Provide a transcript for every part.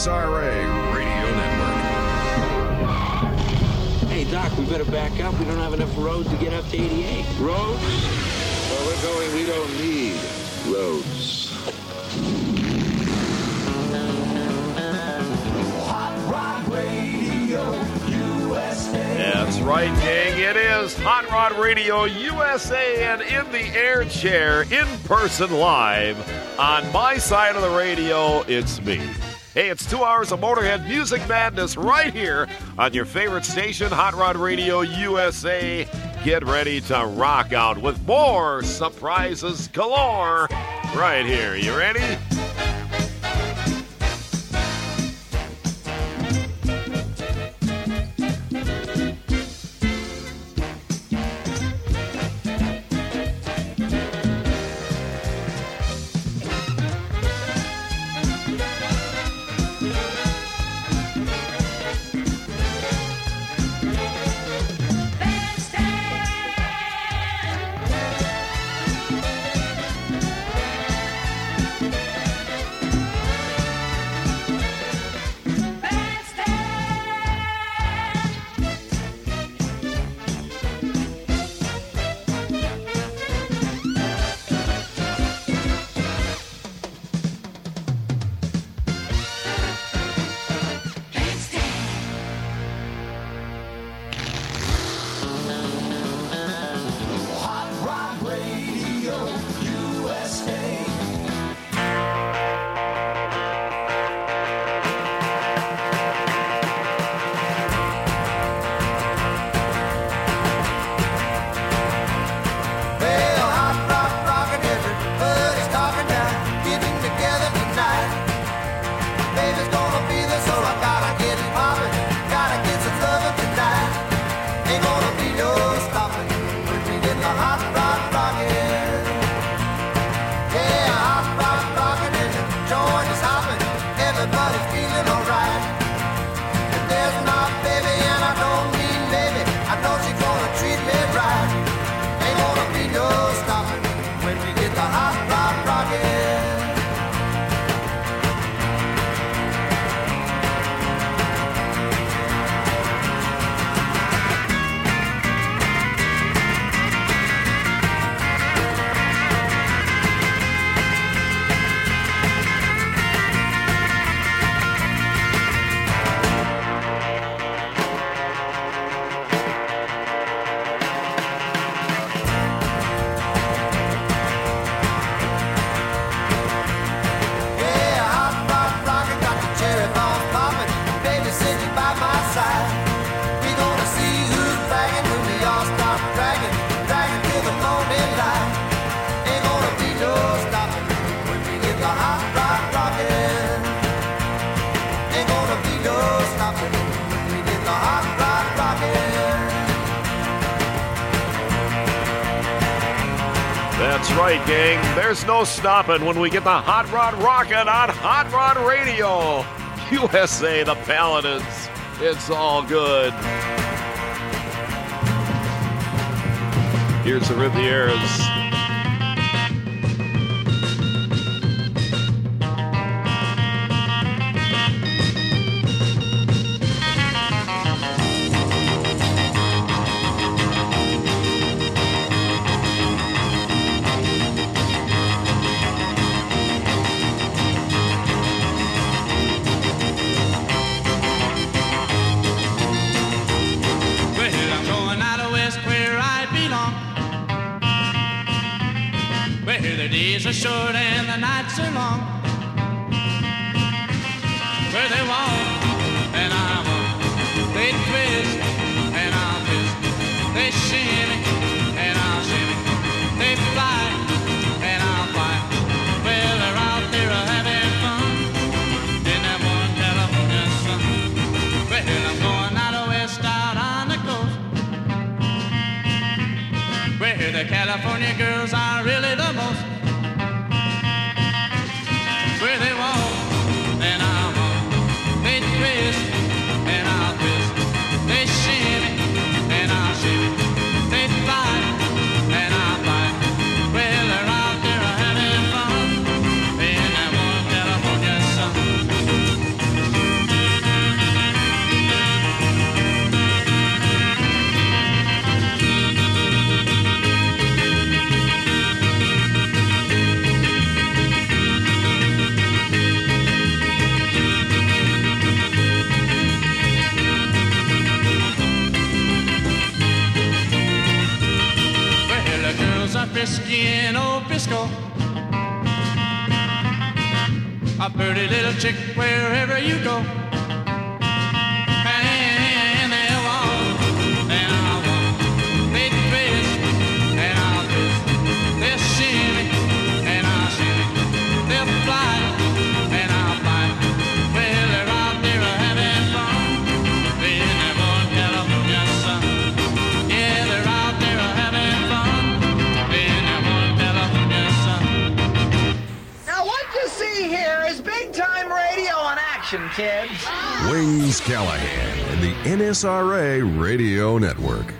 KSRA Radio Network. Hey, Doc, we better back up. We don't have enough road to get up to 88. Roads? Where we're going, we don't need roads. Hot Rod Radio USA. That's right, gang. It is Hot Rod Radio USA and in the air chair, in person live on my side of the radio. It's me. Hey, it's two hours of Motorhead Music Madness right here on your favorite station, Hot Rod Radio USA. Get ready to rock out with more surprises galore right here. You ready? Gang. There's no stopping when we get the Hot Rod rocking on Hot Rod Radio. USA, the Paladins. It's all good. Here's the Rivieras. And old Bisco. A pretty little chick wherever you go. Wings Callahan and the NSRA Radio Network.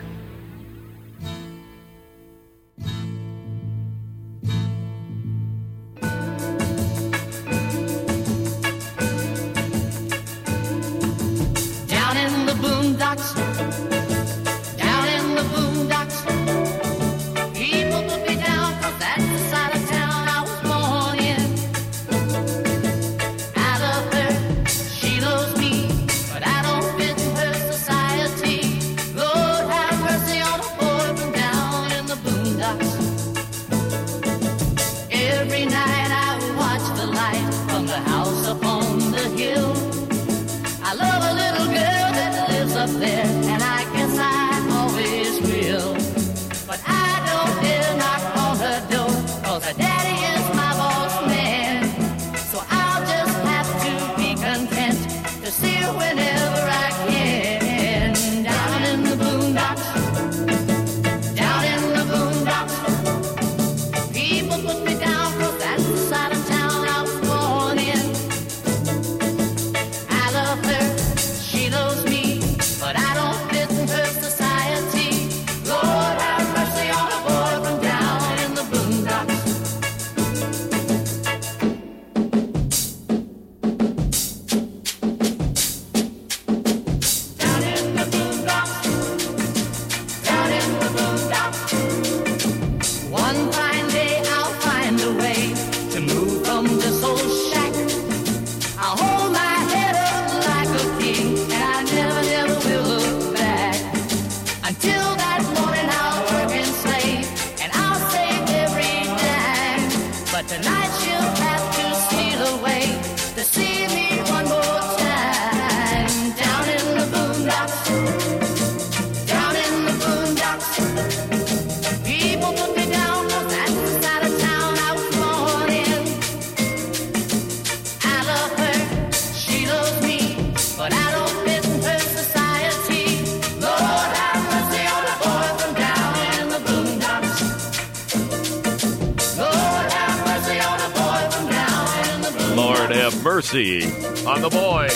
Mercy on the boy.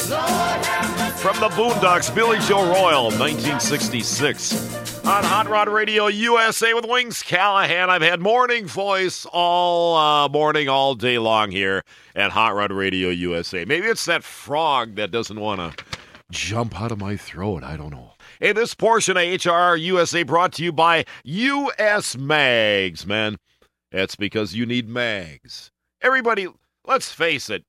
From the Boondocks, Billy Joe Royal, 1966. On Hot Rod Radio USA with Wings Callahan. I've had morning voice all uh, morning, all day long here at Hot Rod Radio USA. Maybe it's that frog that doesn't want to jump out of my throat. I don't know. Hey, this portion of HR USA brought to you by US Mags, man. That's because you need mags. Everybody, let's face it,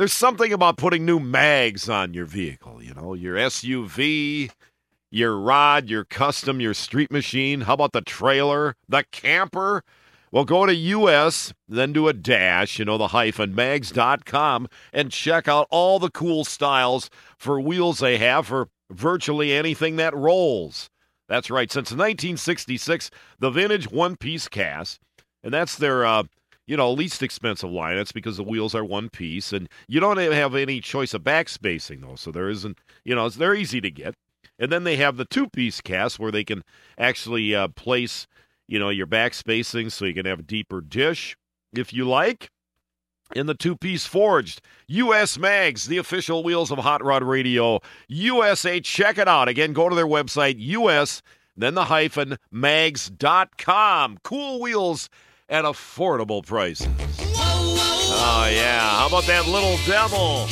there's something about putting new mags on your vehicle, you know, your SUV, your rod, your custom, your street machine. How about the trailer, the camper? Well, go to US, then do a dash, you know, the hyphen mags.com, and check out all the cool styles for wheels they have for virtually anything that rolls. That's right. Since 1966, the vintage one piece cast, and that's their, uh, you know, least expensive line. That's because the wheels are one piece, and you don't have any choice of back spacing, though. So there isn't, you know, they're easy to get. And then they have the two piece cast where they can actually uh, place, you know, your back spacing so you can have a deeper dish if you like. In the two piece forged, US Mags, the official wheels of Hot Rod Radio USA. Check it out. Again, go to their website, US, then the hyphen mags.com. Cool wheels at affordable prices. Oh, yeah. How about that little devil?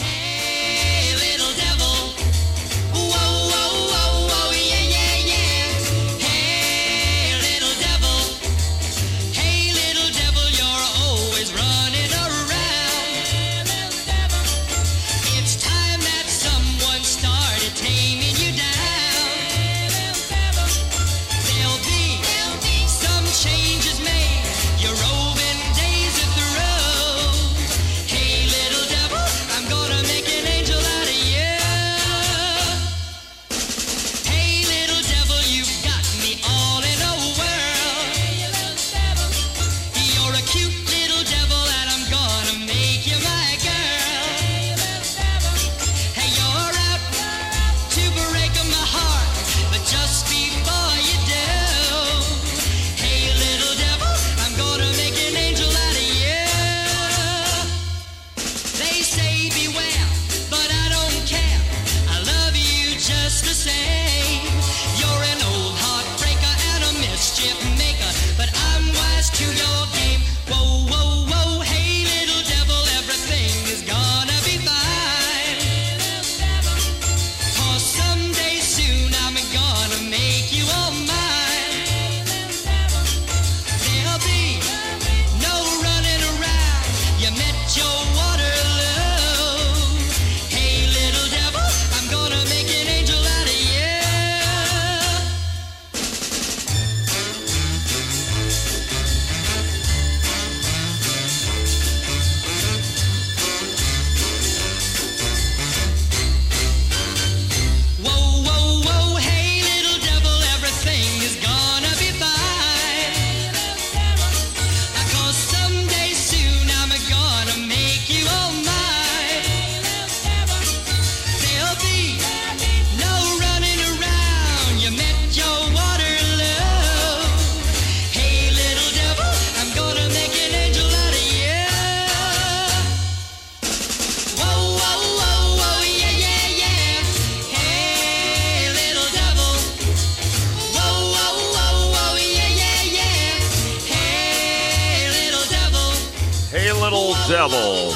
Zevil.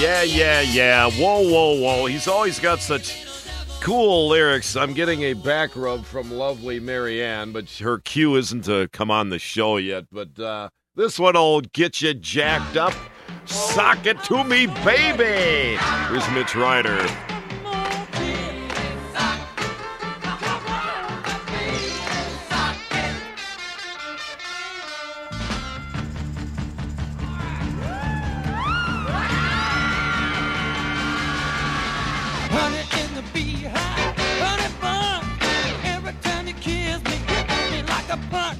Yeah, yeah, yeah. Whoa, whoa, whoa. He's always got such cool lyrics. I'm getting a back rub from lovely Marianne, but her cue isn't to come on the show yet. But uh, this one'll get you jacked up. Sock it to me, baby. Here's Mitch Ryder.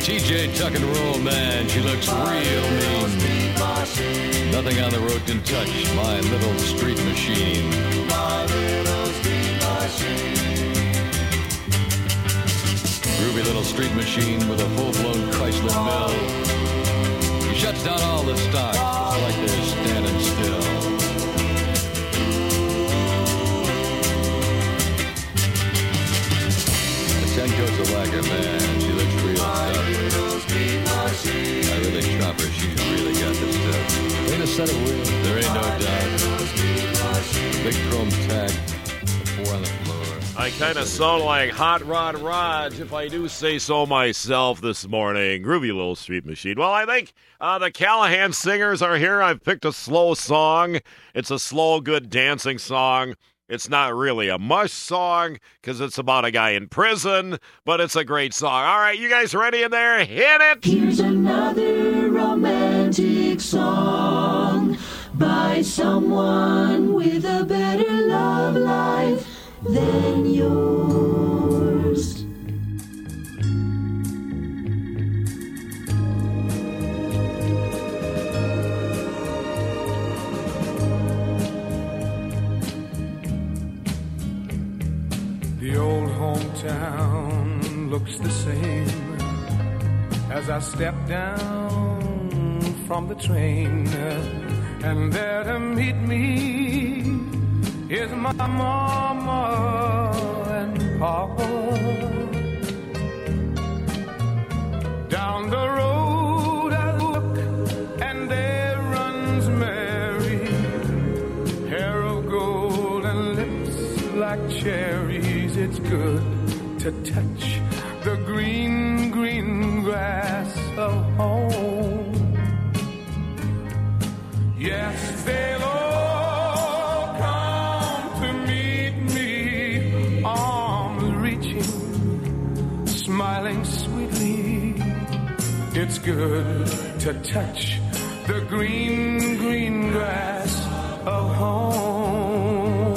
TJ Tuck and Roll Man. She looks real mean. Nothing on the road can touch my little street machine. Groovy little street machine with a full-blown Chrysler mill. He shuts down all the stock, just like they're standing still. The Ten goes the lacquer man. she's really got this stuff. They just said it. There ain't no doubt. Big tag, four on the floor. I kind of sound like Hot Rod Raj, if I do say so myself this morning. Groovy little street machine. Well, I think uh, the Callahan singers are here. I've picked a slow song. It's a slow, good dancing song. It's not really a mush song because it's about a guy in prison, but it's a great song. All right, you guys ready in there? Hit it! Here's another romantic song by someone with a better love life than yours. The old hometown looks the same as I step down from the train. Uh, and there to meet me is my mama and papa. Down the road I look, and there runs Mary, hair of gold and lips like cherries. It's good to touch good to touch the green, green grass of home.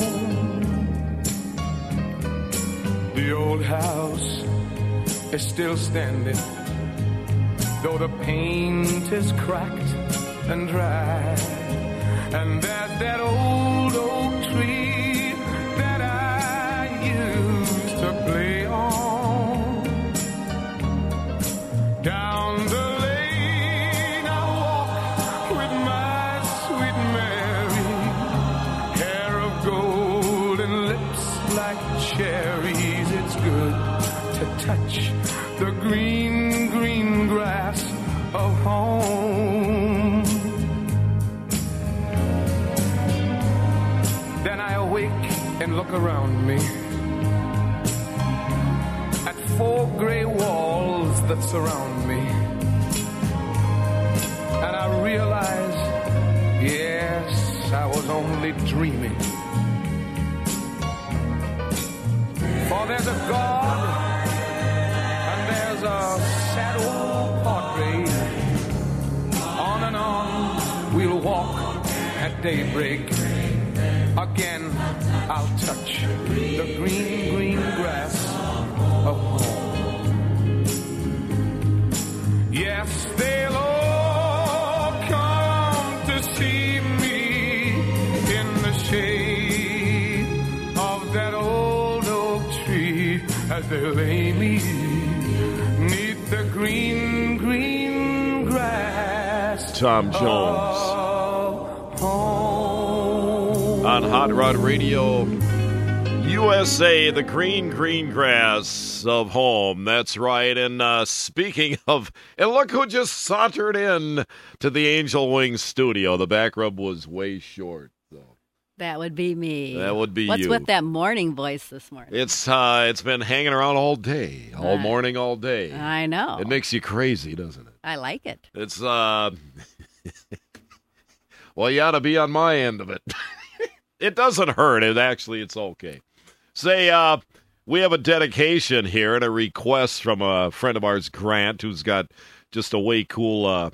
The old house is still standing, though the paint is cracked and dry. And there's that old oak green, green grass of home. Then I awake and look around me at four gray walls that surround me. And I realize, yes, I was only dreaming. For there's a God daybreak. Again, I'll touch the green, green grass of home. Yes, they'll all come to see me in the shade of that old oak tree as they lay me neath the green, green grass. Tom Jones. On Hot Rod Radio USA, the green, green grass of home. That's right. And uh, speaking of, and look who just sauntered in to the Angel Wings studio. The back rub was way short. So That would be me. That would be What's you. with that morning voice this morning? it's uh, it's been hanging around all day, all morning, all day. I know. It makes you crazy, doesn't it? I like it. It's uh, well, you ought to be on my end of it. it doesn't hurt. It actually, it's okay. Say, uh, we have a dedication here and a request from a friend of ours, Grant, who's got just a way cool uh,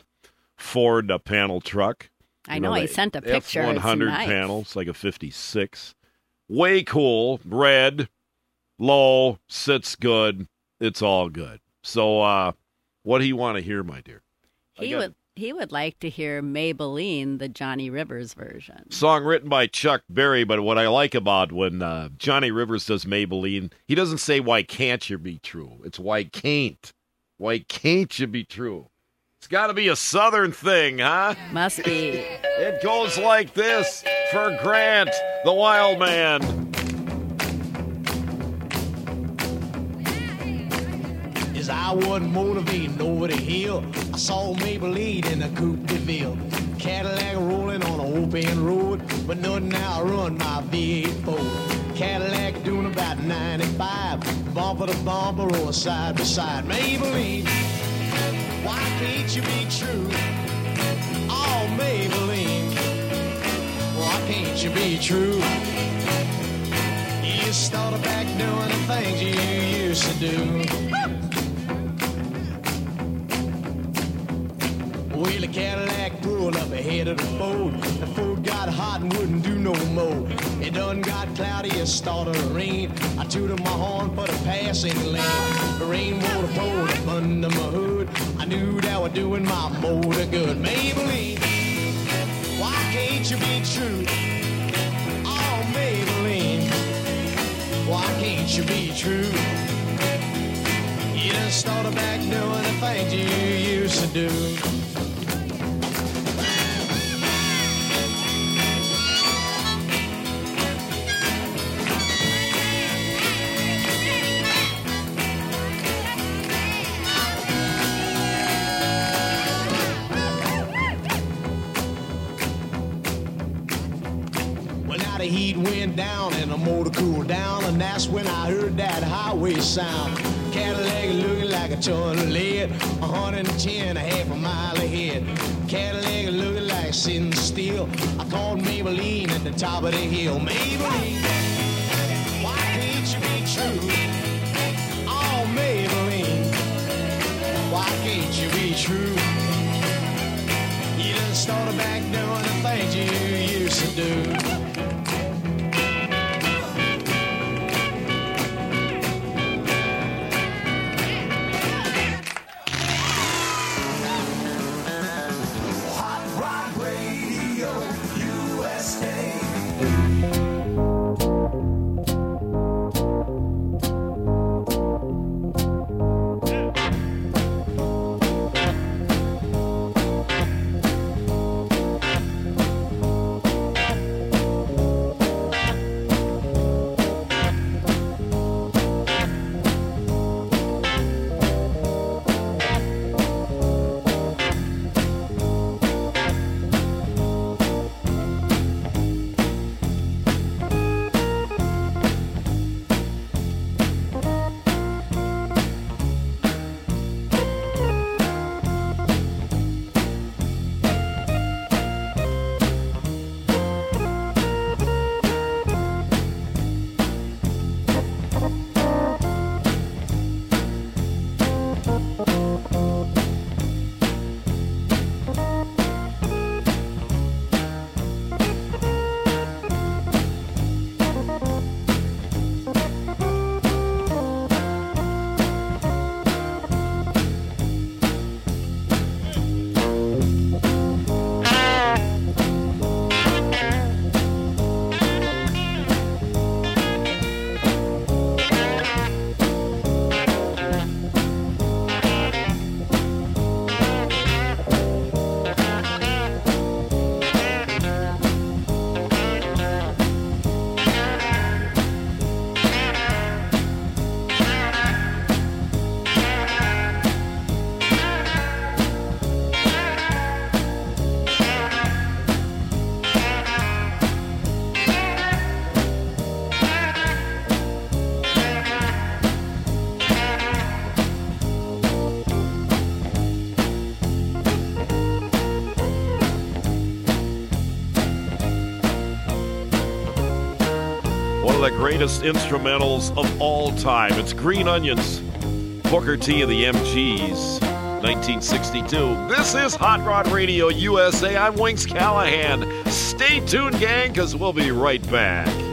Ford uh, panel truck. I know, he sent a picture. F100 nice. panel. It's like a 56. Way cool. Red, low, sits good. It's all good. So, uh, what do you want to hear, my dear? He would he would like to hear Maybelline, the Johnny Rivers version. Song written by Chuck Berry, but what I like about when uh, Johnny Rivers does Maybelline, he doesn't say, Why can't you be true? It's why can't. Why can't you be true? It's got to be a southern thing, huh? Must be. It goes like this for Grant, the wild man. I wasn't motivating over the hill, I saw Maybelline in a Coupe de Ville. Cadillac rolling on an open road, but nothing outrun my V8 Ford. Cadillac doing about about 95. Bumper to bumper or side by side. Maybelline, why can't you be true? Oh, Maybelline, why can't you be true? You started back doing the things you used to do. Cadillac pulled up ahead of the Ford. The Ford got hot and wouldn't do no more. It done got cloudy, it started to rain. I tooted my horn for the passing lane. The rainwater poured up under my hood. I knew that was doing my motor good. Maybelline, why can't you be true? Oh, Maybelline, why can't you be true? You done started back doing the things you used to do. Went down and the motor cooled down, and that's when I heard that highway sound. Cadillac looking like a ton of lead, 110, a half a mile ahead. Cadillac looking like sitting still. I called Maybelline at the top of the hill. Maybelline, why can't you be true? Oh, Maybelline, why can't you be true? You done started back doing the things you used to do. Greatest instrumentals of all time. It's Green Onions, Booker T and the MGs, 1962. This is Hot Rod Radio USA. I'm Wings Callahan. Stay tuned, gang, because we'll be right back.